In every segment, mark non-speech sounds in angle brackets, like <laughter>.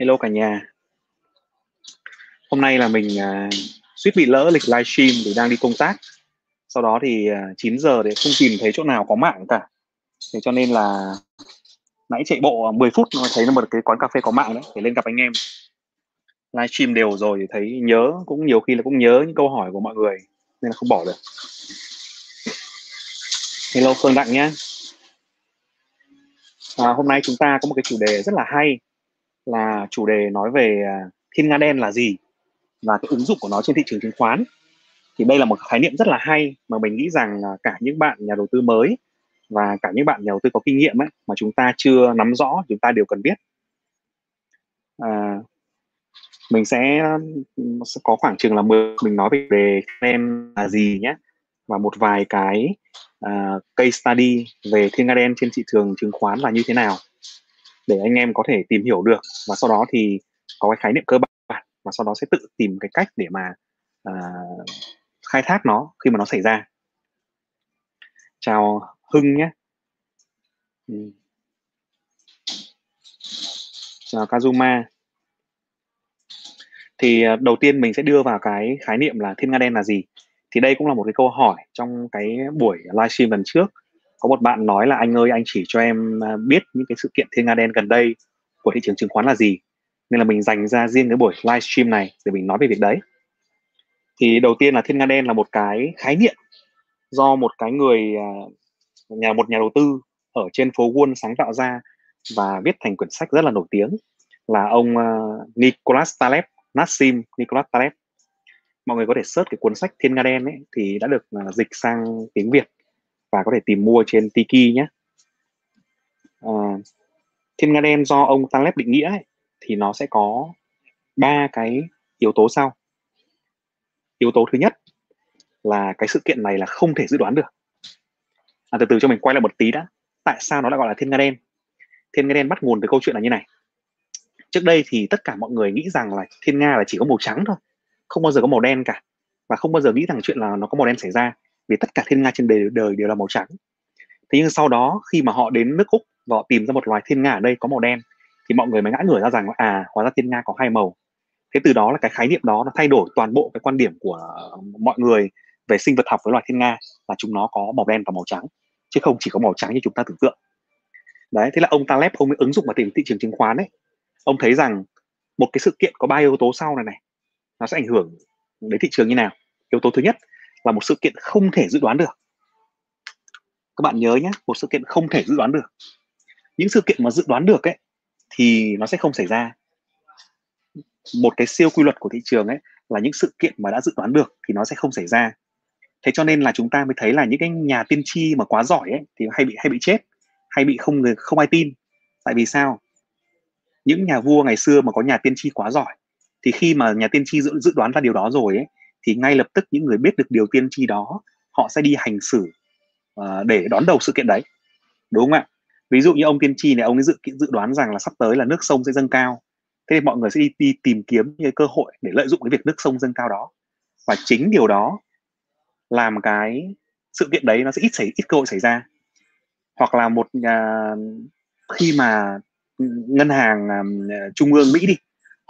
Hello cả nhà. Hôm nay là mình uh, suýt bị lỡ lịch livestream vì đang đi công tác. Sau đó thì à, uh, 9 giờ để không tìm thấy chỗ nào có mạng cả. Thế cho nên là nãy chạy bộ à, 10 phút mà thấy là một cái quán cà phê có mạng đấy, để lên gặp anh em. Livestream đều rồi thì thấy nhớ cũng nhiều khi là cũng nhớ những câu hỏi của mọi người nên là không bỏ được. Hello Phương Đặng nhé. À, hôm nay chúng ta có một cái chủ đề rất là hay là chủ đề nói về à, thiên nga đen là gì và cái ứng dụng của nó trên thị trường chứng khoán. Thì đây là một khái niệm rất là hay mà mình nghĩ rằng cả những bạn nhà đầu tư mới và cả những bạn nhà đầu tư có kinh nghiệm ấy mà chúng ta chưa nắm rõ chúng ta đều cần biết. À, mình sẽ có khoảng chừng là 10 mình nói về đề đen là gì nhé. Và một vài cái uh, case study về thiên nga đen trên thị trường chứng khoán là như thế nào để anh em có thể tìm hiểu được và sau đó thì có cái khái niệm cơ bản và sau đó sẽ tự tìm cái cách để mà uh, khai thác nó khi mà nó xảy ra. Chào hưng nhé. Ừ. Chào kazuma. Thì uh, đầu tiên mình sẽ đưa vào cái khái niệm là thiên nga đen là gì? Thì đây cũng là một cái câu hỏi trong cái buổi livestream lần trước có một bạn nói là anh ơi anh chỉ cho em à, biết những cái sự kiện thiên nga đen gần đây của thị trường chứng khoán là gì nên là mình dành ra riêng cái buổi livestream này để mình nói về việc đấy. Thì đầu tiên là thiên nga đen là một cái khái niệm do một cái người à, nhà một nhà đầu tư ở trên phố Wall sáng tạo ra và viết thành quyển sách rất là nổi tiếng là ông à, uh, Nicholas Taleb Nassim Nicholas Taleb. Mọi người có thể search cái cuốn sách Thiên Nga Đen ấy thì đã được uh, dịch sang tiếng Việt và có thể tìm mua trên Tiki nhé. À, Thiên Nga Đen do ông Taleb định nghĩa ấy, thì nó sẽ có ba cái yếu tố sau. Yếu tố thứ nhất là cái sự kiện này là không thể dự đoán được. À, từ từ cho mình quay lại một tí đã. Tại sao nó lại gọi là Thiên Nga Đen? Thiên Nga Đen bắt nguồn từ câu chuyện là như này. Trước đây thì tất cả mọi người nghĩ rằng là Thiên Nga là chỉ có màu trắng thôi không bao giờ có màu đen cả và không bao giờ nghĩ rằng chuyện là nó có màu đen xảy ra vì tất cả thiên nga trên đời, đời đều là màu trắng. Thế nhưng sau đó khi mà họ đến nước úc và họ tìm ra một loài thiên nga ở đây có màu đen thì mọi người mới ngã ngửa ra rằng à hóa ra thiên nga có hai màu. Thế từ đó là cái khái niệm đó nó thay đổi toàn bộ cái quan điểm của mọi người về sinh vật học với loài thiên nga là chúng nó có màu đen và màu trắng chứ không chỉ có màu trắng như chúng ta tưởng tượng. Đấy thế là ông Taleb ông mới ứng dụng vào thị, thị trường chứng khoán ấy. Ông thấy rằng một cái sự kiện có ba yếu tố sau này này nó sẽ ảnh hưởng đến thị trường như nào. Yếu tố thứ nhất là một sự kiện không thể dự đoán được. Các bạn nhớ nhé một sự kiện không thể dự đoán được. Những sự kiện mà dự đoán được ấy thì nó sẽ không xảy ra. Một cái siêu quy luật của thị trường ấy là những sự kiện mà đã dự đoán được thì nó sẽ không xảy ra. Thế cho nên là chúng ta mới thấy là những cái nhà tiên tri mà quá giỏi ấy thì hay bị hay bị chết hay bị không người không ai tin. Tại vì sao? Những nhà vua ngày xưa mà có nhà tiên tri quá giỏi thì khi mà nhà tiên tri dự, dự đoán ra điều đó rồi ấy, thì ngay lập tức những người biết được điều tiên tri đó họ sẽ đi hành xử uh, để đón đầu sự kiện đấy. Đúng không ạ? Ví dụ như ông tiên tri này ông ấy dự dự đoán rằng là sắp tới là nước sông sẽ dâng cao. Thế thì mọi người sẽ đi, đi tìm kiếm những cơ hội để lợi dụng cái việc nước sông dâng cao đó. Và chính điều đó làm cái sự kiện đấy nó sẽ ít xảy ít cơ hội xảy ra. Hoặc là một nhà khi mà ngân hàng uh, trung ương mỹ đi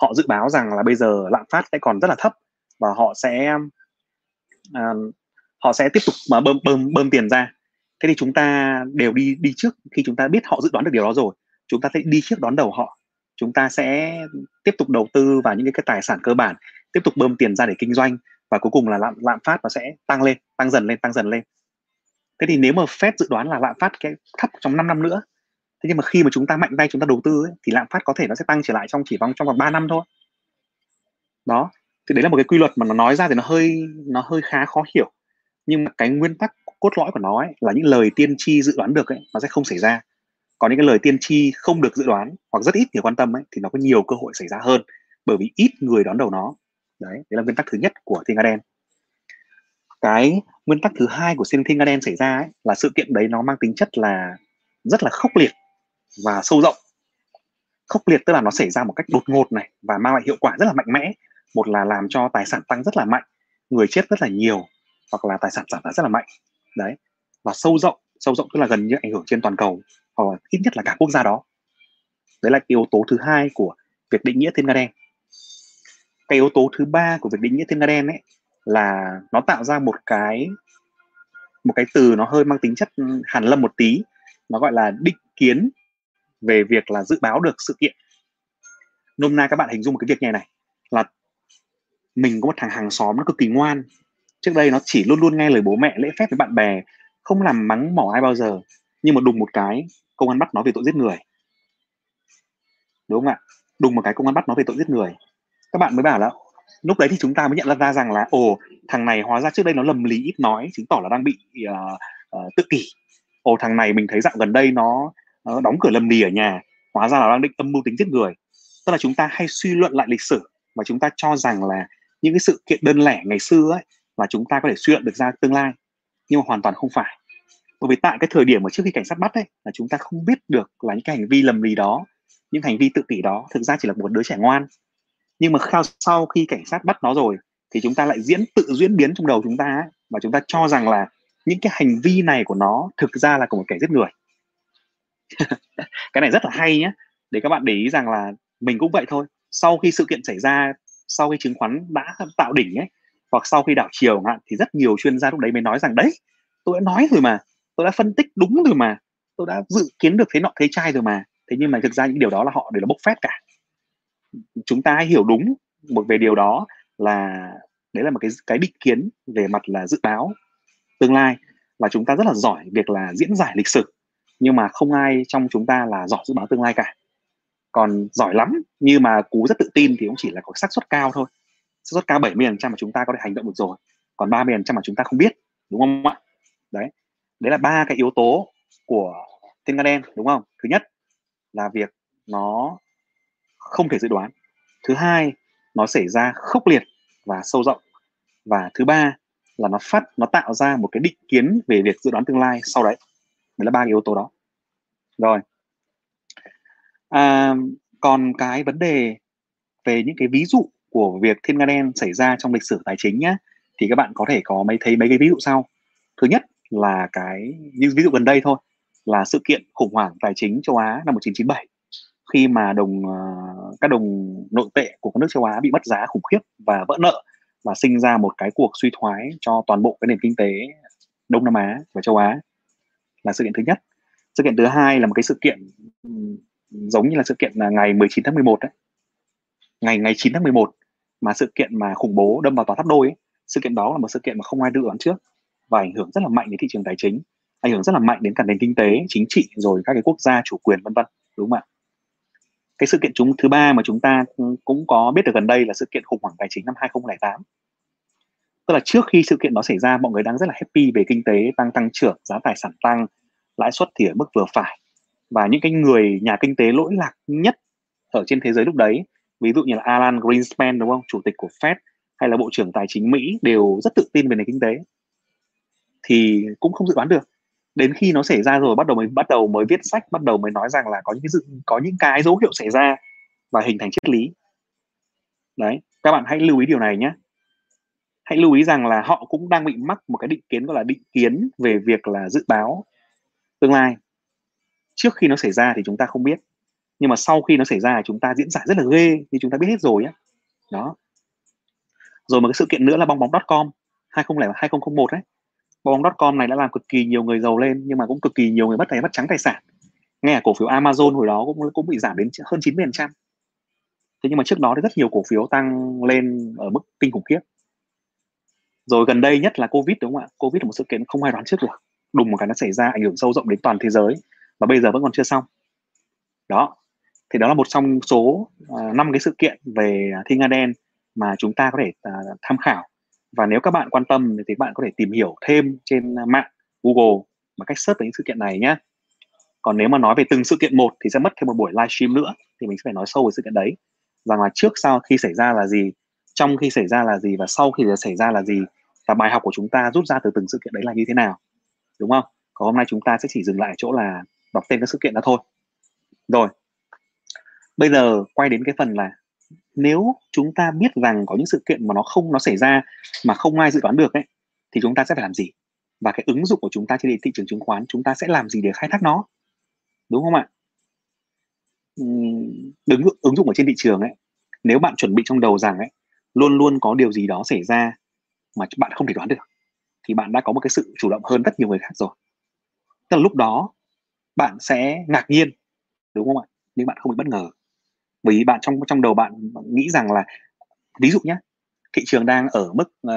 họ dự báo rằng là bây giờ lạm phát sẽ còn rất là thấp và họ sẽ à, họ sẽ tiếp tục mà bơm bơm bơm tiền ra. Thế thì chúng ta đều đi đi trước khi chúng ta biết họ dự đoán được điều đó rồi. Chúng ta sẽ đi trước đón đầu họ. Chúng ta sẽ tiếp tục đầu tư vào những cái, cái tài sản cơ bản tiếp tục bơm tiền ra để kinh doanh và cuối cùng là lạm lạm phát nó sẽ tăng lên tăng dần lên tăng dần lên. Thế thì nếu mà Fed dự đoán là lạm phát cái thấp trong 5 năm nữa thế nhưng mà khi mà chúng ta mạnh tay chúng ta đầu tư ấy, thì lạm phát có thể nó sẽ tăng trở lại trong chỉ vòng trong vòng 3 năm thôi. Đó thì đấy là một cái quy luật mà nó nói ra thì nó hơi nó hơi khá khó hiểu. Nhưng mà cái nguyên tắc cốt lõi của nó ấy, là những lời tiên tri dự đoán được ấy nó sẽ không xảy ra. Còn những cái lời tiên tri không được dự đoán hoặc rất ít người quan tâm ấy thì nó có nhiều cơ hội xảy ra hơn bởi vì ít người đón đầu nó. Đấy đấy là nguyên tắc thứ nhất của thiên nga đen. Cái nguyên tắc thứ hai của thiên nga đen xảy ra ấy, là sự kiện đấy nó mang tính chất là rất là khốc liệt và sâu rộng. Khốc liệt tức là nó xảy ra một cách đột ngột này và mang lại hiệu quả rất là mạnh mẽ một là làm cho tài sản tăng rất là mạnh, người chết rất là nhiều, hoặc là tài sản giảm giá rất là mạnh. Đấy. Và sâu rộng sâu rộng tức là gần như ảnh hưởng trên toàn cầu, hoặc là ít nhất là cả quốc gia đó. Đấy là yếu tố thứ hai của việc định nghĩa thiên nga đen. Cái yếu tố thứ ba của việc định nghĩa thiên nga đen ấy là nó tạo ra một cái một cái từ nó hơi mang tính chất ừ, hàn lâm một tí. Nó gọi là định kiến về việc là dự báo được sự kiện. Nôm na các bạn hình dung một cái việc này này, là mình có một thằng hàng xóm nó cực kỳ ngoan. Trước đây nó chỉ luôn luôn nghe lời bố mẹ lễ phép với bạn bè không làm mắng mỏ ai bao giờ. Nhưng mà đùng một cái công an bắt nó về tội giết người. Đúng không ạ? Đùng một cái công an bắt nó về tội giết người. Các bạn mới bảo là lúc đấy thì chúng ta mới nhận ra rằng là ồ thằng này hóa ra trước đây nó lầm lì ít nói chứng tỏ là đang bị uh, uh, tự kỷ. Ồ thằng này mình thấy dạo gần đây nó uh, đóng cửa lầm lì ở nhà hóa ra là đang định âm mưu tính giết người. Tức là chúng ta hay suy luận lại lịch sử và chúng ta cho rằng là những cái sự kiện đơn lẻ ngày xưa ấy là chúng ta có thể suy luận được ra tương lai nhưng mà hoàn toàn không phải. Bởi vì tại cái thời điểm mà trước khi cảnh sát bắt ấy là chúng ta không biết được là những cái hành vi lầm lì đó những hành vi tự kỷ đó thực ra chỉ là một đứa trẻ ngoan. Nhưng mà sau khi cảnh sát bắt nó rồi thì chúng ta lại diễn tự diễn biến trong đầu chúng ta ấy, và chúng ta cho rằng là những cái hành vi này của nó thực ra là của một kẻ giết người. <laughs> Cái này rất là hay nhé để các bạn để ý rằng là mình cũng vậy thôi. Sau khi sự kiện xảy ra sau khi chứng khoán đã tạo đỉnh ấy, hoặc sau khi đảo chiều hạn, thì rất nhiều chuyên gia lúc đấy mới nói rằng, đấy, tôi đã nói rồi mà, tôi đã phân tích đúng rồi mà, tôi đã dự kiến được thế nọ thế trai rồi mà. Thế nhưng mà thực ra những điều đó là họ đều là bốc phét cả. Chúng ta hiểu đúng một về điều đó là đấy là một cái cái định kiến về mặt là dự báo tương lai và chúng ta rất là giỏi việc là diễn giải lịch sử, nhưng mà không ai trong chúng ta là giỏi dự báo tương lai cả còn giỏi lắm nhưng mà cú rất tự tin thì cũng chỉ là có xác suất cao thôi. Xác suất cao 70% mà chúng ta có thể hành động được rồi, còn 30% mà chúng ta không biết, đúng không ạ? Đấy đấy là ba cái yếu tố của thiên nga đen, đúng không? Thứ nhất là việc nó không thể dự đoán. Thứ hai, nó xảy ra khốc liệt và sâu rộng. Và thứ ba là nó phát, nó tạo ra một cái định kiến về việc dự đoán tương lai sau đấy. Đấy là ba yếu tố đó. Rồi à, còn cái vấn đề về những cái ví dụ của việc thiên nga đen xảy ra trong lịch sử tài chính nhá thì các bạn có thể có mấy thấy mấy cái ví dụ sau thứ nhất là cái như ví dụ gần đây thôi là sự kiện khủng hoảng tài chính châu Á năm 1997 khi mà đồng à, các đồng nội tệ của các nước châu Á bị mất giá khủng khiếp và vỡ nợ và sinh ra một cái cuộc suy thoái cho toàn bộ cái nền kinh tế Đông Nam Á và châu Á là sự kiện thứ nhất. Sự kiện thứ hai là một cái sự kiện giống như là sự kiện là ngày 19 tháng 11 đấy. Ngày ngày 9 tháng 11 mà sự kiện mà khủng bố đâm vào tòa tháp đôi ấy, sự kiện đó là một sự kiện mà không ai dự đoán trước và ảnh hưởng rất là mạnh đến thị trường tài chính ảnh hưởng rất là mạnh đến cả nền kinh tế chính trị rồi các cái quốc gia chủ quyền vân vân đúng không ạ? Cái sự kiện chúng thứ ba mà chúng ta cũng có biết được gần đây là sự kiện khủng hoảng tài chính năm 2008 tức là trước khi sự kiện đó xảy ra mọi người đang rất là happy về kinh tế tăng tăng trưởng giá tài sản tăng lãi suất thì ở mức vừa phải và những cái người nhà kinh tế lỗi lạc nhất ở trên thế giới lúc đấy ví dụ như là Alan Greenspan đúng không? Chủ tịch của Fed hay là bộ trưởng tài chính Mỹ đều rất tự tin về nền kinh tế. Thì cũng không dự đoán được. Đến khi nó xảy ra rồi bắt đầu mới bắt đầu mới viết sách bắt đầu mới nói rằng là có những cái dự, có những cái dấu hiệu xảy ra và hình thành triết lý. Đấy các bạn hãy lưu ý điều này nhé. Hãy lưu ý rằng là họ cũng đang bị mắc một cái định kiến gọi là định kiến về việc là dự báo tương lai trước khi nó xảy ra thì chúng ta không biết. Nhưng mà sau khi nó xảy ra chúng ta diễn giải rất là ghê, như chúng ta biết hết rồi á. Đó. Rồi một cái sự kiện nữa là bong bóng.com 2001 2001 ấy. Bong.com này đã làm cực kỳ nhiều người giàu lên, nhưng mà cũng cực kỳ nhiều người mất tài mất trắng tài sản. Nghe cổ phiếu Amazon hồi đó cũng cũng bị giảm đến hơn 90% thế nhưng mà trước đó thì rất nhiều cổ phiếu tăng lên ở mức kinh khủng khiếp. Rồi gần đây nhất là covid đúng không ạ? Covid là một sự kiện không ai đoán trước được. Đùng một cái nó xảy ra, ảnh hưởng sâu rộng đến toàn thế giới và bây giờ vẫn còn chưa xong. Đó. Thì đó là một trong số uh, năm cái sự kiện về thi nga đen mà chúng ta có thể uh, tham khảo. Và nếu các bạn quan tâm thì các bạn có thể tìm hiểu thêm trên mạng Google mà cách search về những sự kiện này nhé. Còn nếu mà nói về từng sự kiện một thì sẽ mất thêm một buổi livestream nữa thì mình sẽ phải nói sâu về sự kiện đấy. Rằng là trước sau khi xảy ra là gì trong khi xảy ra là gì và sau khi xảy ra là gì và bài học của chúng ta rút ra từ từng sự kiện đấy là như thế nào. Đúng không? Còn hôm nay chúng ta sẽ chỉ dừng lại chỗ là đọc tên các sự kiện đó thôi. Rồi, bây giờ quay đến cái phần là nếu chúng ta biết rằng có những sự kiện mà nó không, nó xảy ra mà không ai dự đoán được ấy, thì chúng ta sẽ phải làm gì? Và cái ứng dụng của chúng ta trên thị trường chứng khoán, chúng ta sẽ làm gì để khai thác nó? Đúng không ạ? Đứng ứng dụng ở trên thị trường ấy, nếu bạn chuẩn bị trong đầu rằng ấy, luôn luôn có điều gì đó xảy ra mà bạn không thể đoán được, thì bạn đã có một cái sự chủ động hơn rất nhiều người khác rồi. Tức là lúc đó bạn sẽ ngạc nhiên đúng không ạ? Nhưng bạn không bị bất ngờ. Bởi vì bạn trong trong đầu bạn nghĩ rằng là ví dụ nhé thị trường đang ở mức uh,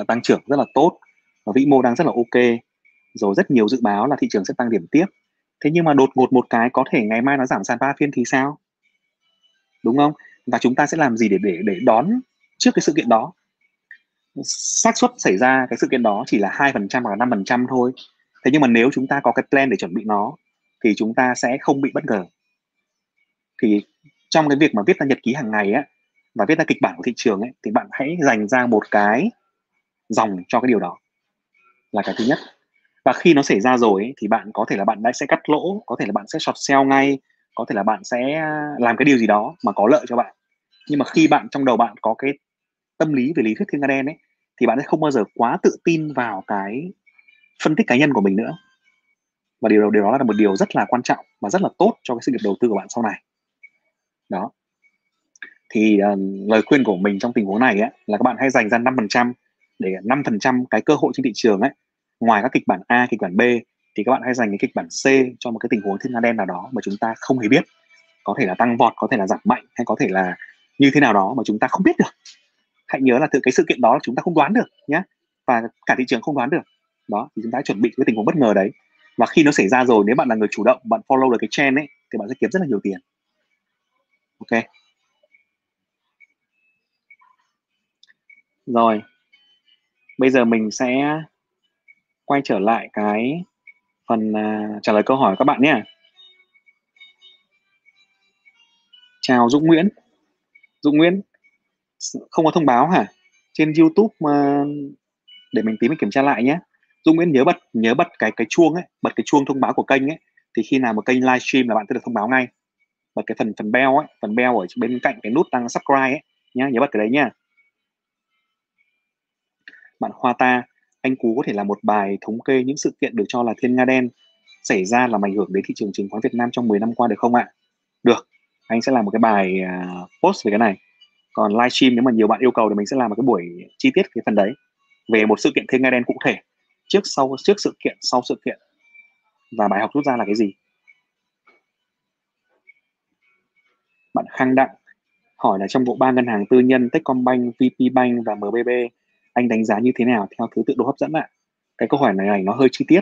uh, tăng trưởng rất là tốt và vĩ mô đang rất là ok rồi rất nhiều dự báo là thị trường sẽ tăng điểm tiếp. Thế nhưng mà đột ngột một cái có thể ngày mai nó giảm sàn ba phiên thì sao? Đúng không? Và chúng ta sẽ làm gì để để để đón trước cái sự kiện đó? Xác suất xảy ra cái sự kiện đó chỉ là hai phần trăm hoặc là năm phần trăm thôi thế nhưng mà nếu chúng ta có cái plan để chuẩn bị nó thì chúng ta sẽ không bị bất ngờ. Thì trong cái việc mà viết ra nhật ký hàng ngày á và viết ra kịch bản của thị trường ấy thì bạn hãy dành ra một cái dòng cho cái điều đó là cái thứ nhất. Và khi nó xảy ra rồi ấy, thì bạn có thể là bạn đã sẽ cắt lỗ có thể là bạn sẽ short sell ngay có thể là bạn sẽ làm cái điều gì đó mà có lợi cho bạn. Nhưng mà khi bạn trong đầu bạn có cái tâm lý về lý thuyết thiên nga đen ấy thì bạn sẽ không bao giờ quá tự tin vào cái phân tích cá nhân của mình nữa. Và điều điều đó là một điều rất là quan trọng và rất là tốt cho cái sự nghiệp đầu tư của bạn sau này. Đó. Thì uh, lời khuyên của mình trong tình huống này ấy, là các bạn hãy dành ra 5% để 5% cái cơ hội trên thị trường ấy ngoài các kịch bản A, kịch bản B thì các bạn hãy dành cái kịch bản C cho một cái tình huống thiên nga đen nào đó mà chúng ta không hề biết. Có thể là tăng vọt, có thể là giảm mạnh hay có thể là như thế nào đó mà chúng ta không biết được. Hãy nhớ là từ cái sự kiện đó chúng ta không đoán được nhé và cả thị trường không đoán được đó thì chúng ta chuẩn bị cái tình huống bất ngờ đấy. Và khi nó xảy ra rồi nếu bạn là người chủ động bạn follow được cái trend ấy thì bạn sẽ kiếm rất là nhiều tiền. Ok. Rồi. Bây giờ mình sẽ quay trở lại cái phần uh, trả lời câu hỏi các bạn nhé. Chào Dũng Nguyễn. Dũng Nguyễn không có thông báo hả? Trên YouTube mà để mình tí mình kiểm tra lại nhé. Dung Nguyễn nhớ bật nhớ bật cái cái chuông ấy bật cái chuông thông báo của kênh ấy thì khi nào một kênh livestream là bạn sẽ được thông báo ngay bật cái phần phần bell ấy phần bell ở bên cạnh cái nút đăng subscribe ấy nhá nhớ bật cái đấy nhá bạn Hoa Ta anh Cú có thể làm một bài thống kê những sự kiện được cho là thiên nga đen xảy ra làm ảnh hưởng đến thị trường chứng khoán Việt Nam trong 10 năm qua được không ạ? Được, anh sẽ làm một cái bài à, post về cái này. Còn livestream nếu mà nhiều bạn yêu cầu thì mình sẽ làm một cái buổi chi tiết cái phần đấy về một sự kiện thiên nga đen cụ thể trước sau trước sự kiện sau sự kiện. Và bài học rút ra là cái gì? Bạn Khang Đặng hỏi là trong bộ ba ngân hàng tư nhân Techcombank, VPBank và MBB anh đánh giá như thế nào theo thứ tự độ hấp dẫn ạ? Cái câu hỏi này, này nó hơi chi tiết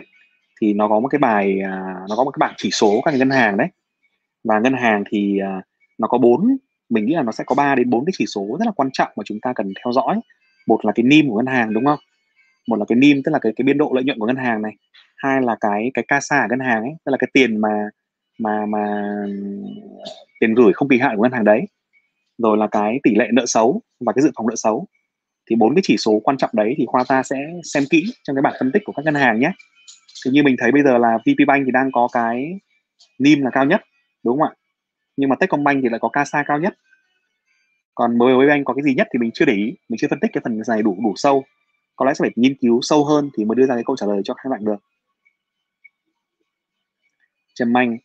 thì nó có một cái bài à, nó có một cái bảng chỉ số các ngân hàng đấy. Và ngân hàng thì à, nó có bốn mình nghĩ là nó sẽ có 3 đến bốn cái chỉ số rất là quan trọng mà chúng ta cần theo dõi. Một là cái NIM của ngân hàng đúng không? Một là cái NIM, tức là cái cái biên độ lợi nhuận của ngân hàng này. Hai là cái cái CASA của ngân hàng ấy, tức là cái tiền mà mà mà, tiền gửi không kỳ hạn của ngân hàng đấy. Rồi là cái tỷ lệ nợ xấu và cái dự phòng nợ xấu. Thì bốn cái chỉ số quan trọng đấy thì khoa ta sẽ xem kỹ trong cái bảng phân tích của các ngân hàng nhé. Thì như mình thấy bây giờ là VP Bank thì đang có cái NIM là cao nhất, đúng không ạ? Nhưng mà Techcombank thì lại có CASA cao nhất. Còn BIDV anh có cái gì nhất thì mình chưa để ý, mình chưa phân tích cái phần này đủ đủ sâu có lẽ sẽ phải nghiên cứu sâu hơn thì mới đưa ra cái câu trả lời cho các bạn được Trâm Anh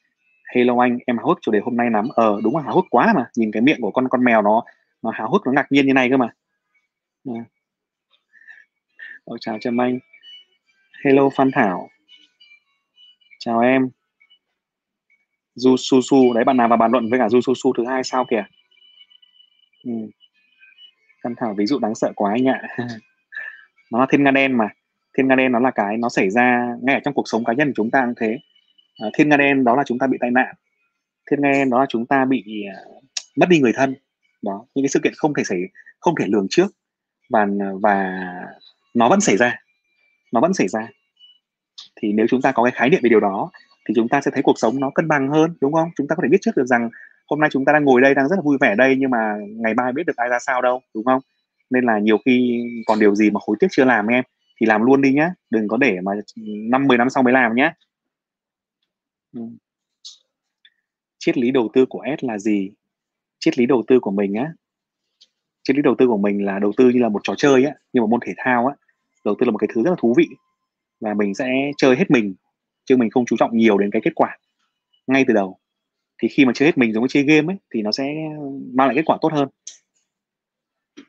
Hello anh, em háo hức chủ đề hôm nay lắm. Ờ đúng là háo hức quá mà, nhìn cái miệng của con con mèo nó nó háo hức nó ngạc nhiên như này cơ mà. À. Chào Trâm Anh. Hello Phan Thảo. Chào em. Du Su Su, đấy bạn nào vào bàn luận với cả Du Su Su thứ hai sao kìa. Ừ. Phan Thảo ví dụ đáng sợ quá anh ạ. <laughs> nó là thiên nga đen mà. Thiên nga đen nó là cái nó xảy ra ngay ở trong cuộc sống cá nhân của chúng ta cũng thế. À, thiên nga đen đó là chúng ta bị tai nạn. Thiên nga đen đó là chúng ta bị uh, mất đi người thân. Đó những cái sự kiện không thể xảy không thể lường trước. Và à, và nó vẫn xảy ra. Nó vẫn xảy ra. Thì nếu chúng ta có cái khái niệm về điều đó thì chúng ta sẽ thấy cuộc sống nó cân bằng hơn đúng không? Chúng ta có thể biết trước được rằng hôm nay chúng ta đang ngồi đây đang rất là vui vẻ đây nhưng mà ngày mai biết được ai ra sao đâu đúng không? Nên là nhiều khi còn điều gì mà hối tiếc chưa làm em, thì làm luôn đi nhá. Đừng có để mà năm, mười năm sau mới làm nhé ừ. triết lý đầu tư của S là gì? Triết lý đầu tư của mình á. Triết lý đầu tư của mình là đầu tư như là một trò chơi á, như một môn thể thao á. Đầu tư là một cái thứ rất là thú vị và mình sẽ chơi hết mình, chứ mình không chú trọng nhiều đến cái kết quả ngay từ đầu. Thì khi mà chơi hết mình giống như chơi game ấy, thì nó sẽ mang lại kết quả tốt hơn.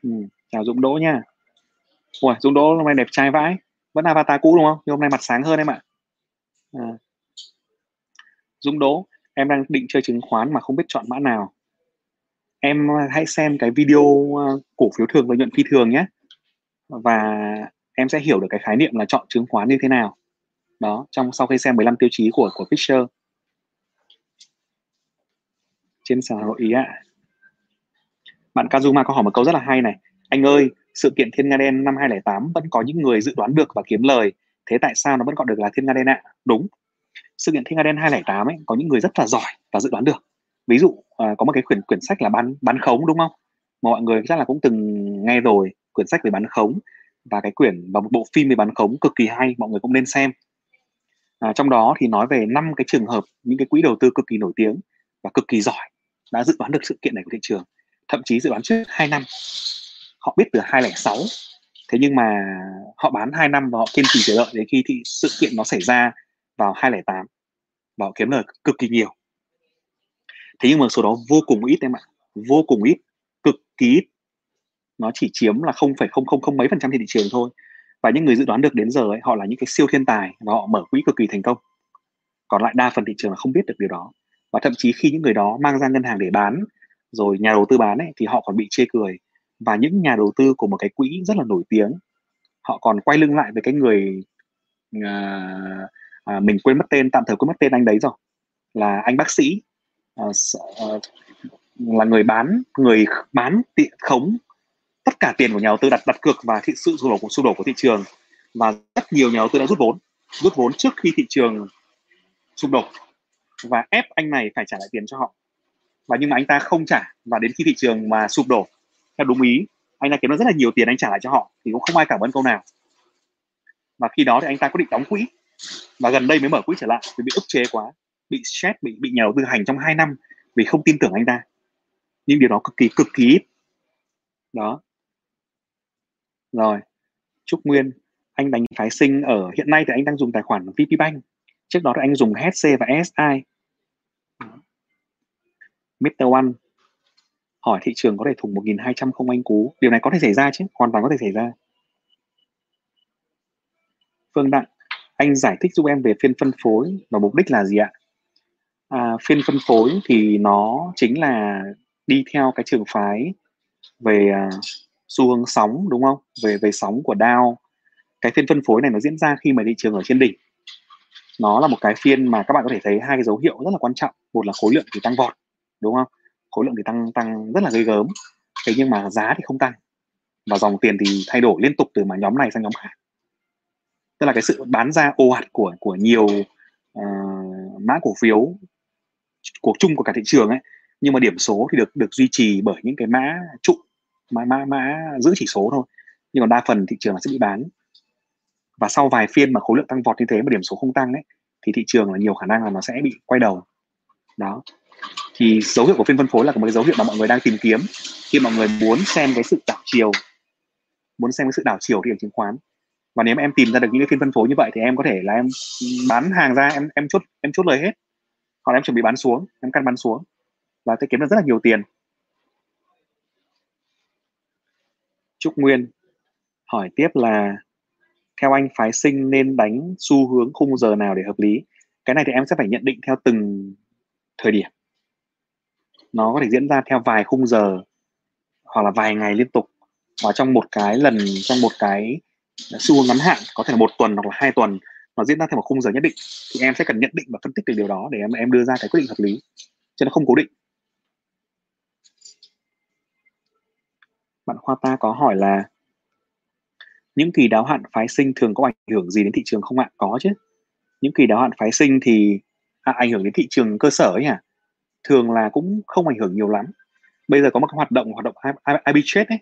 Ừ chào Dũng Đỗ nha. Ủa, Dũng Đỗ hôm nay đẹp trai vãi. Vẫn avatar cũ đúng không? Nhưng hôm nay mặt sáng hơn em ạ. À. Dũng Đỗ em đang định chơi chứng khoán mà không biết chọn mã nào. Em ờ, hãy xem cái video ờ, cổ phiếu thường và nhuận phi thường nhé. Và em sẽ hiểu được cái khái niệm là chọn chứng khoán như thế nào. Đó trong sau khi xem 15 tiêu chí của của Fisher. Trên sàn Hà Nội ý ạ. Bạn Kazuma có hỏi một câu rất là hay này anh ơi sự kiện Thiên Nga Đen năm 2008 vẫn có những người dự đoán được và kiếm lời. Thế tại sao nó vẫn gọi được là Thiên Nga Đen ạ? Đúng. Sự kiện Thiên Nga Đen 2008 ấy có những người rất là giỏi và dự đoán được. Ví dụ à, có một cái quyển quyển sách là bán bán khống đúng không? Mà mọi người chắc là cũng từng nghe rồi quyển sách về bán khống và cái quyển và một bộ phim về bán khống cực kỳ hay mọi người cũng nên xem. À, trong đó thì nói về năm cái trường hợp những cái quỹ đầu tư cực kỳ nổi tiếng và cực kỳ giỏi đã dự đoán được sự kiện này của thị trường thậm chí dự đoán trước 2 năm họ biết từ 2006 thế nhưng mà họ bán 2 năm và họ kiên trì chờ đợi đến khi thị sự kiện nó xảy ra vào 2008 và họ kiếm lời cực kỳ nhiều. Thế nhưng mà số đó vô cùng ít em ạ. Vô cùng ít cực kỳ ít. Nó chỉ chiếm là không phẩy không không không mấy phần trăm trên thị trường thôi. Và những người dự đoán được đến giờ ấy, họ là những cái siêu thiên tài và họ mở quỹ cực kỳ thành công. Còn lại đa phần thị trường là không biết được điều đó. Và thậm chí khi những người đó mang ra ngân hàng để bán rồi nhà đầu tư bán ấy, thì họ còn bị chê cười và những nhà đầu tư của một cái quỹ rất là nổi tiếng. Họ còn quay lưng lại với cái người à, à, mình quên mất tên tạm thời quên mất tên anh đấy rồi. Là anh bác sĩ à, à là người bán người bán tiện khống tất cả tiền của nhà đầu tư đặt đặt cược và thị sự sụp đổ của sụp đổ của thị trường. Và rất nhiều nhà đầu tư đã rút vốn rút vốn trước khi thị trường sụp đổ. Và ép anh này phải trả lại tiền cho họ. Và nhưng mà anh ta không trả và đến khi thị trường mà sụp đổ theo đúng ý, anh ta kiếm được rất là nhiều tiền anh trả lại cho họ, thì cũng không ai cảm ơn câu nào. Và khi đó thì anh ta quyết định đóng quỹ. Và gần đây mới mở quỹ trở lại, vì bị ức chế quá, bị stress, bị bị nhà đầu tư hành trong 2 năm vì không tin tưởng anh ta. Nhưng điều đó cực kỳ cực kỳ ít. Đó. Rồi. Trúc Nguyên, anh đánh phái sinh ở, hiện nay thì anh đang dùng tài khoản VP Bank. Trước đó thì anh dùng HC và SI Mr. One hỏi thị trường có thể thủng 1.200 không anh cú. Điều này có thể xảy ra chứ? Hoàn toàn có thể xảy ra. Phương Đặng anh giải thích giúp em về phiên phân phối và mục đích là gì ạ? À, phiên phân phối thì nó chính là đi theo cái trường phái về uh, xu hướng sóng đúng không? Về về sóng của Dow. Cái phiên phân phối này nó diễn ra khi mà thị trường ở trên đỉnh. Nó là một cái phiên mà các bạn có thể thấy hai cái dấu hiệu rất là quan trọng. Một là khối lượng thì tăng vọt đúng không? Khối lượng thì tăng tăng rất là gây gớm. Thế nhưng mà giá thì không tăng. Và dòng tiền thì thay đổi liên tục từ mà nhóm này sang nhóm khác. Tức là cái sự bán ra ồ ạt của của nhiều uh, mã cổ phiếu cuộc chung của cả thị trường ấy. Nhưng mà điểm số thì được được duy trì bởi những cái mã trụ mã mã mã giữ chỉ số thôi. Nhưng còn đa phần thị trường là sẽ bị bán. Và sau vài phiên mà khối lượng tăng vọt như thế mà điểm số không tăng ấy thì thị trường là nhiều khả năng là nó sẽ bị quay đầu. Đó thì dấu hiệu của phiên phân phối là một cái dấu hiệu mà mọi người đang tìm kiếm khi mọi người muốn xem cái sự đảo chiều, muốn xem cái sự đảo chiều thị trường chứng khoán. Và nếu mà em tìm ra được những cái phiên phân phối như vậy thì em có thể là em bán hàng ra, em em chốt em chốt lời hết. Hoặc em chuẩn bị bán xuống, em cắt bán xuống và sẽ kiếm được rất là nhiều tiền. Trúc Nguyên hỏi tiếp là, theo anh phái sinh nên đánh xu hướng khung giờ nào để hợp lý? Cái này thì em sẽ phải nhận định theo từng thời điểm nó có thể diễn ra theo vài khung giờ hoặc là vài ngày liên tục và trong một cái lần trong một cái xu hướng ngắn hạn có thể là một tuần hoặc là hai tuần nó diễn ra theo một khung giờ nhất định thì em sẽ cần nhận định và phân tích được điều đó để em em đưa ra cái quyết định hợp lý chứ nó không cố định bạn Hoa Ta có hỏi là những kỳ đáo hạn phái sinh thường có ảnh hưởng gì đến thị trường không ạ? Có chứ. Những kỳ đáo hạn phái sinh thì à, ảnh hưởng đến thị trường cơ sở ấy à? Thường là cũng không ảnh hưởng nhiều lắm. Bây giờ có một cái hoạt động hoạt động arbitrage ấy,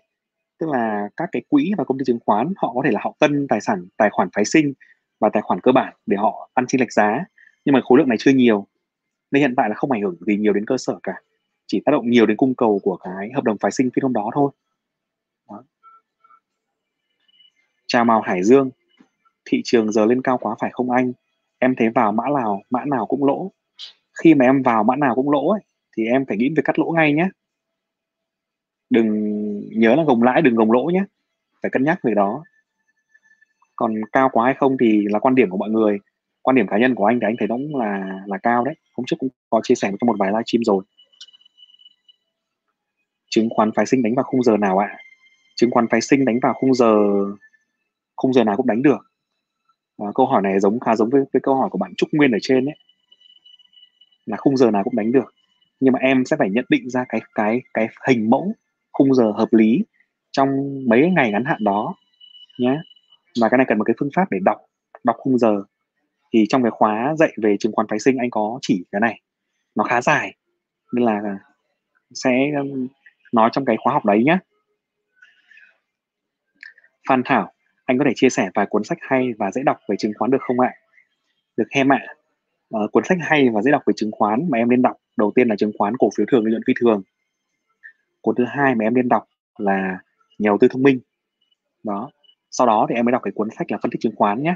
tức là các cái quỹ và công ty chứng khoán họ có thể là họ cân tài sản tài khoản phái sinh và tài khoản cơ bản để họ ăn chênh lệch giá nhưng mà khối lượng này chưa nhiều nên hiện tại là không ảnh hưởng gì nhiều đến cơ sở cả chỉ tác động nhiều đến cung cầu của cái hợp đồng phái sinh phiên hôm đó thôi đó. chào màu Hải Dương thị trường giờ lên cao quá phải không anh em thấy vào mã nào mã nào cũng lỗ khi mà em vào mã nào cũng lỗ ấy, thì em phải nghĩ về cắt lỗ ngay nhé. Đừng nhớ là gồng lãi đừng gồng lỗ nhé. Phải cân nhắc về đó. Còn cao quá hay không thì là quan điểm của mọi người. Quan điểm cá nhân của anh thì anh thấy nó cũng là là cao đấy. Hôm trước cũng có chia sẻ trong một vài livestream rồi. Chứng khoán phái sinh đánh vào khung giờ nào ạ? Chứng khoán phái sinh đánh vào khung giờ khung giờ nào cũng đánh được. À, câu hỏi này giống khá giống với, với câu hỏi của bạn Trúc Nguyên ở trên đấy là khung giờ nào cũng đánh được. Nhưng mà em sẽ phải nhận định ra cái cái cái hình mẫu khung giờ hợp lý trong mấy ngày ngắn hạn đó nhé và cái này cần một cái phương pháp để đọc đọc khung giờ. Thì trong cái khóa dạy về chứng khoán phái sinh anh có chỉ cái này. Nó khá dài, nên là sẽ nói trong cái khóa học đấy nhé Phan Thảo, anh có thể chia sẻ vài cuốn sách hay và dễ đọc về chứng khoán được không ạ? Được hem ạ uh, cuốn sách hay và dễ đọc về chứng khoán mà em nên đọc đầu tiên là chứng khoán cổ phiếu thường lợi nhuận phi thường. Cuốn thứ hai mà em nên đọc là nhà đầu tư thông minh. Đó sau đó thì em mới đọc cái cuốn sách là phân tích chứng khoán nhé.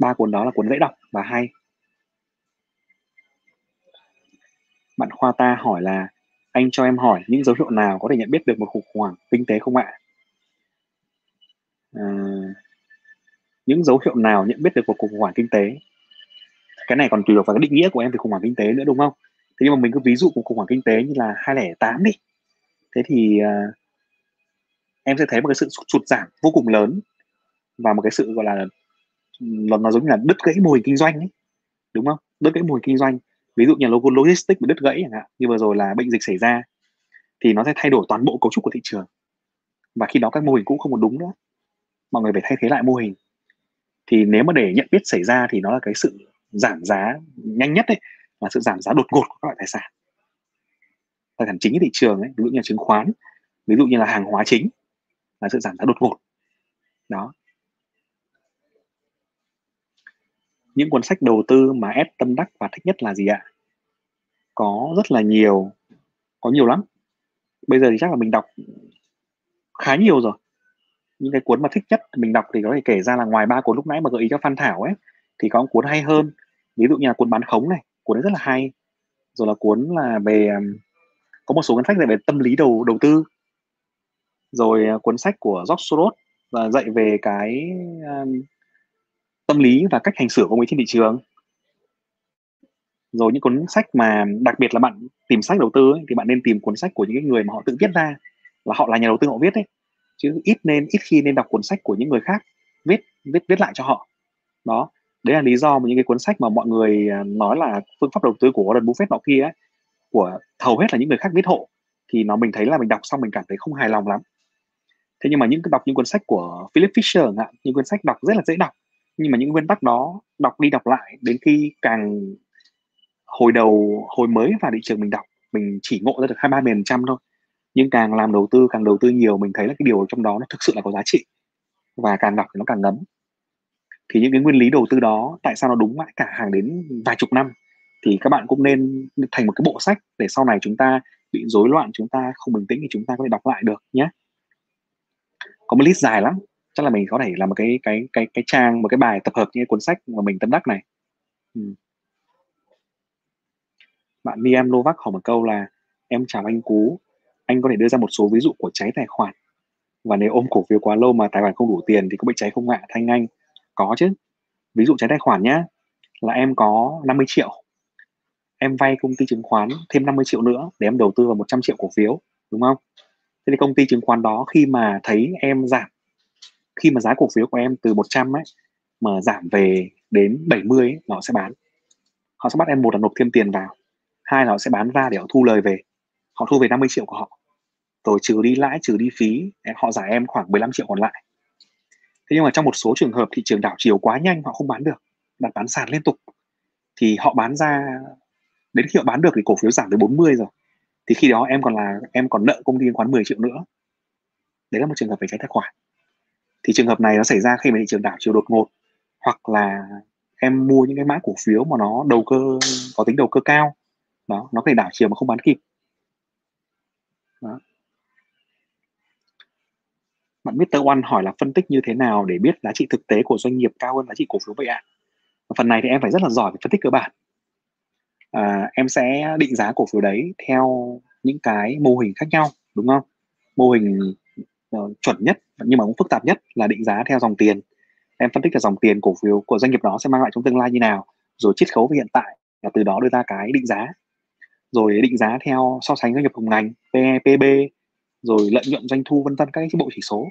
Ba cuốn đó là cuốn dễ đọc và hay. Bạn khoa ta hỏi là anh cho em hỏi những dấu hiệu nào có thể nhận biết được một khủng hoảng kinh tế không ạ? À, những dấu hiệu nào nhận biết được cuộc khủng hoảng kinh tế? Cái này còn tùy thuộc vào cái định nghĩa của em về khủng hoảng kinh tế nữa đúng không? Thế nhưng mà mình cứ ví dụ của khủng hoảng kinh tế như là 2008 đi. Thế thì uh, em sẽ thấy một cái sự sụt giảm vô cùng lớn và một cái sự gọi là nó, nó giống như là đứt gãy mô hình kinh doanh ấy đúng không? Đứt gãy mô hình kinh doanh. Ví dụ như là logistics bị đứt gãy chẳng hạn như vừa rồi là bệnh dịch xảy ra thì nó sẽ thay đổi toàn bộ cấu trúc của thị trường. Và khi đó các mô hình cũ không còn đúng nữa. Mọi người phải thay thế lại mô hình thì nếu mà để nhận biết xảy ra thì nó là cái sự giảm giá nhanh nhất đấy là sự giảm giá đột ngột của các loại tài sản. Tài sản chính thị trường ấy, ví dụ như là chứng khoán, ví dụ như là hàng hóa chính, là sự giảm giá đột ngột. Đó. Những cuốn sách đầu tư mà ép tâm đắc và thích nhất là gì ạ? Có rất là nhiều, có nhiều lắm. Bây giờ thì chắc là mình đọc khá nhiều rồi những cái cuốn mà thích nhất mình đọc thì có thể kể ra là ngoài ba cuốn lúc nãy mà gợi ý cho Phan Thảo ấy thì có cuốn hay hơn. Ví dụ như là cuốn bán khống này cuốn đấy rất là hay. Rồi là cuốn là về có một số cuốn sách dạy về tâm lý đầu đầu tư. Rồi à, cuốn sách của George Soros và dạy về cái um, tâm lý và cách hành xử của người trên thị trường. Rồi những cuốn sách mà đặc biệt là bạn tìm sách đầu tư ấy, thì bạn nên tìm cuốn sách của những cái người mà họ tự viết ra là họ là nhà đầu tư họ viết đấy chứ ít nên ít khi nên đọc cuốn sách của những người khác viết viết viết lại cho họ. Đó đấy là lý do mà những cái cuốn sách mà mọi người à, nói là phương pháp đầu tư của Warren Buffett nọ kia ấy, của hầu hết là những người khác viết hộ thì nó mình thấy là mình đọc xong mình cảm thấy không hài lòng lắm. Thế nhưng mà những đọc những cuốn sách của Philip Fisher ạ những cuốn sách đọc rất là dễ đọc nhưng mà những nguyên tắc đó đọc đi đọc lại đến khi càng hồi đầu hồi mới vào thị trường mình đọc mình chỉ ngộ ra được hai ba phần trăm thôi nhưng càng làm đầu tư, càng đầu tư nhiều, mình thấy là cái điều trong đó nó thực sự là có giá trị. Và càng đọc thì nó càng ngấm. Thì những cái nguyên lý đầu tư đó, tại sao nó đúng mãi cả hàng đến vài chục năm? Thì các bạn cũng nên thành một cái bộ sách để sau này chúng ta bị rối loạn, chúng ta không bình tĩnh thì chúng ta có thể đọc lại được nhé. Có một list dài lắm. Chắc là mình có thể làm một cái cái cái cái trang, một cái bài tập hợp những cuốn sách mà mình tâm đắc này. Ừ. bạn Niam Novak hỏi một câu là, em chào anh Cú anh có thể đưa ra một số ví dụ của cháy tài khoản. Và nếu ôm cổ phiếu quá lâu mà tài khoản không đủ tiền thì có bị cháy không ạ? Thanh anh có chứ. Ví dụ cháy tài khoản nhá là em có 50 triệu. Em vay công ty chứng khoán thêm 50 triệu nữa để em đầu tư vào 100 triệu cổ phiếu đúng không? Thế thì công ty chứng khoán đó khi mà thấy em giảm khi mà giá cổ phiếu của em từ 100 ấy mà giảm về đến 70 ấy, họ sẽ bán. Họ sẽ bắt em một là nộp thêm tiền vào hai là họ sẽ bán ra để họ thu lời về. Họ thu về 50 triệu của họ rồi trừ đi lãi, trừ đi phí họ giải em khoảng 15 triệu còn lại. Thế nhưng mà trong một số trường hợp thị trường đảo chiều quá nhanh, họ không bán được, đặt bán sàn liên tục. Thì họ bán ra, đến khi họ bán được thì cổ phiếu giảm tới 40 rồi. Thì khi đó em còn là, em còn nợ công ty chứng khoán 10 triệu nữa. Đấy là một trường hợp về cháy tài khoản. Thì trường hợp này nó xảy ra khi mà thị trường đảo chiều đột ngột, hoặc là em mua những cái mã cổ phiếu mà nó đầu cơ, có tính đầu cơ cao. Đó, nó có thể đảo chiều mà không bán kịp đó bạn Mr. One hỏi là phân tích như thế nào để biết giá trị thực tế của doanh nghiệp cao hơn giá trị cổ phiếu vậy ạ? phần này thì em phải rất là giỏi về phân tích cơ bản à, em sẽ định giá cổ phiếu đấy theo những cái mô hình khác nhau đúng không mô hình uh, chuẩn nhất nhưng mà cũng phức tạp nhất là định giá theo dòng tiền em phân tích là dòng tiền cổ phiếu của doanh nghiệp đó sẽ mang lại trong tương lai như nào rồi chiết khấu về hiện tại và từ đó đưa ra cái định giá rồi định giá theo so sánh doanh nghiệp cùng ngành PE, PB rồi lợi nhuận doanh thu vân vân các cái bộ chỉ số.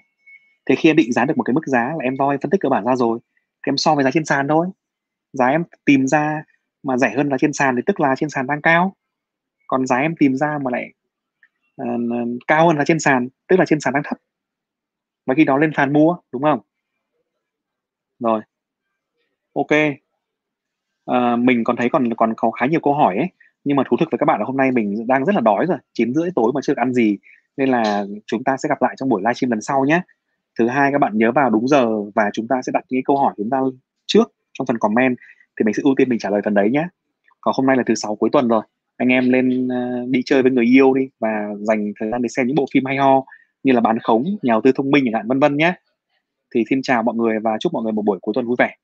Thế khi em định giá được một cái mức giá là em đo phân tích cơ bản ra rồi thì em so với giá trên sàn thôi. Giá em tìm ra mà rẻ hơn giá trên sàn thì tức là trên sàn đang cao. Còn giá em tìm ra mà lại uh, cao hơn là trên sàn tức là trên sàn đang thấp. Và khi đó lên sàn mua đúng không? Rồi. Ok. À, mình còn thấy còn còn có khá nhiều câu hỏi ấy nhưng mà thú thực với các bạn là hôm nay mình đang rất là đói rồi chín rưỡi tối mà chưa được ăn gì nên là chúng ta sẽ gặp lại trong buổi livestream lần sau nhé. Thứ hai, các bạn nhớ vào đúng giờ và chúng ta sẽ đặt những câu hỏi chúng ta trước trong phần comment thì mình sẽ ưu tiên mình trả lời phần đấy nhé. Còn hôm nay là thứ sáu cuối tuần rồi. Anh em lên ờ, đi chơi với người yêu đi và dành thời gian để xem những bộ phim hay ho như là bán khống, nhà đầu tư thông minh chẳng hạn, vân vân nhé. Thì xin chào mọi người và chúc mọi người một buổi cuối tuần vui vẻ.